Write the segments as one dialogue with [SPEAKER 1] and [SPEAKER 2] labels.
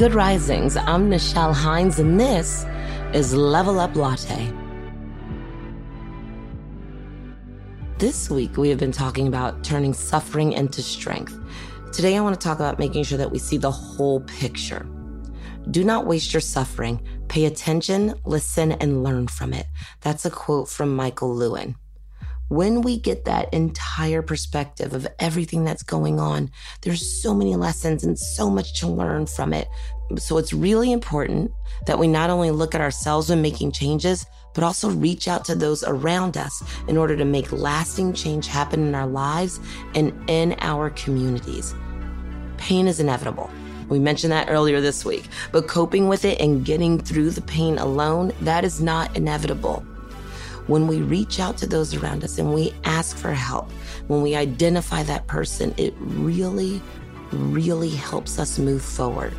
[SPEAKER 1] Good Risings. I'm Nichelle Hines, and this is Level Up Latte. This week, we have been talking about turning suffering into strength. Today, I want to talk about making sure that we see the whole picture. Do not waste your suffering. Pay attention, listen, and learn from it. That's a quote from Michael Lewin when we get that entire perspective of everything that's going on, there's so many lessons and so much to learn from it. So it's really important that we not only look at ourselves when making changes, but also reach out to those around us in order to make lasting change happen in our lives and in our communities. Pain is inevitable. We mentioned that earlier this week, but coping with it and getting through the pain alone, that is not inevitable when we reach out to those around us and we ask for help, when we identify that person, it really, really helps us move forward.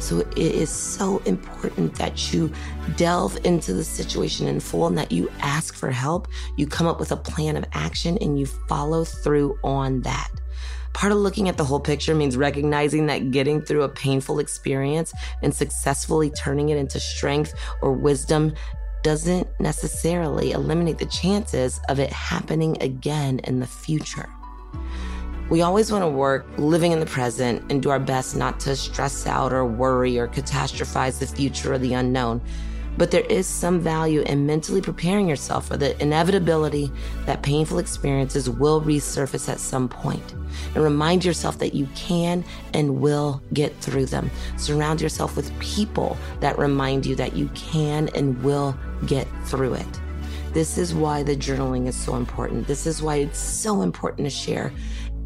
[SPEAKER 1] So it is so important that you delve into the situation in full and that you ask for help. You come up with a plan of action and you follow through on that. Part of looking at the whole picture means recognizing that getting through a painful experience and successfully turning it into strength or wisdom doesn't necessarily eliminate the chances of it happening again in the future. We always want to work living in the present and do our best not to stress out or worry or catastrophize the future or the unknown. But there is some value in mentally preparing yourself for the inevitability that painful experiences will resurface at some point. And remind yourself that you can and will get through them. Surround yourself with people that remind you that you can and will get through it. This is why the journaling is so important. This is why it's so important to share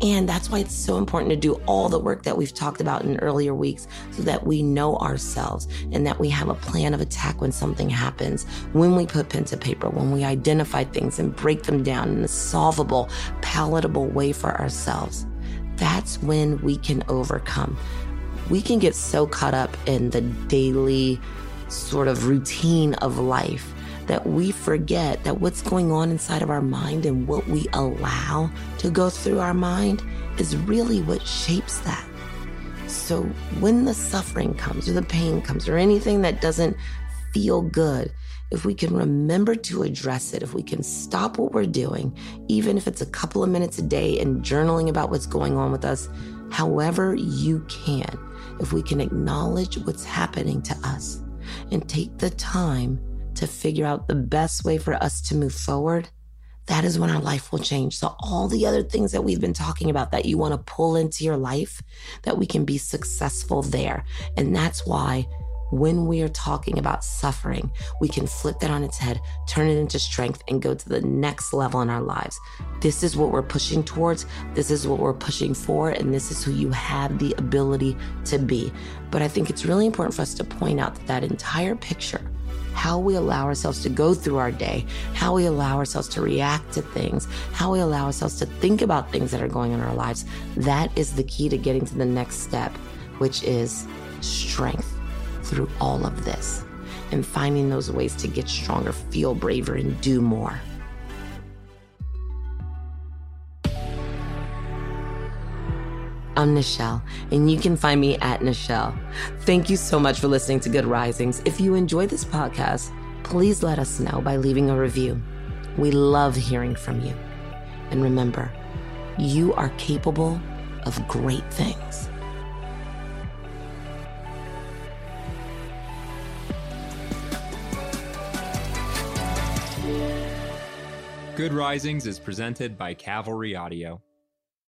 [SPEAKER 1] and that's why it's so important to do all the work that we've talked about in earlier weeks so that we know ourselves and that we have a plan of attack when something happens. When we put pen to paper, when we identify things and break them down in a solvable, palatable way for ourselves, that's when we can overcome. We can get so caught up in the daily sort of routine of life that we forget that what's going on inside of our mind and what we allow to go through our mind is really what shapes that. So when the suffering comes or the pain comes or anything that doesn't feel good, if we can remember to address it, if we can stop what we're doing, even if it's a couple of minutes a day and journaling about what's going on with us, however you can, if we can acknowledge what's happening to us and take the time to figure out the best way for us to move forward, that is when our life will change. So, all the other things that we've been talking about that you want to pull into your life, that we can be successful there. And that's why when we are talking about suffering, we can flip that on its head, turn it into strength, and go to the next level in our lives. This is what we're pushing towards. This is what we're pushing for. And this is who you have the ability to be. But I think it's really important for us to point out that that entire picture how we allow ourselves to go through our day, how we allow ourselves to react to things, how we allow ourselves to think about things that are going on in our lives. That is the key to getting to the next step, which is strength through all of this and finding those ways to get stronger, feel braver, and do more. I'm Nichelle, and you can find me at Nichelle. Thank you so much for listening to Good Risings. If you enjoy this podcast, please let us know by leaving a review. We love hearing from you. And remember, you are capable of great things.
[SPEAKER 2] Good Risings is presented by Cavalry Audio.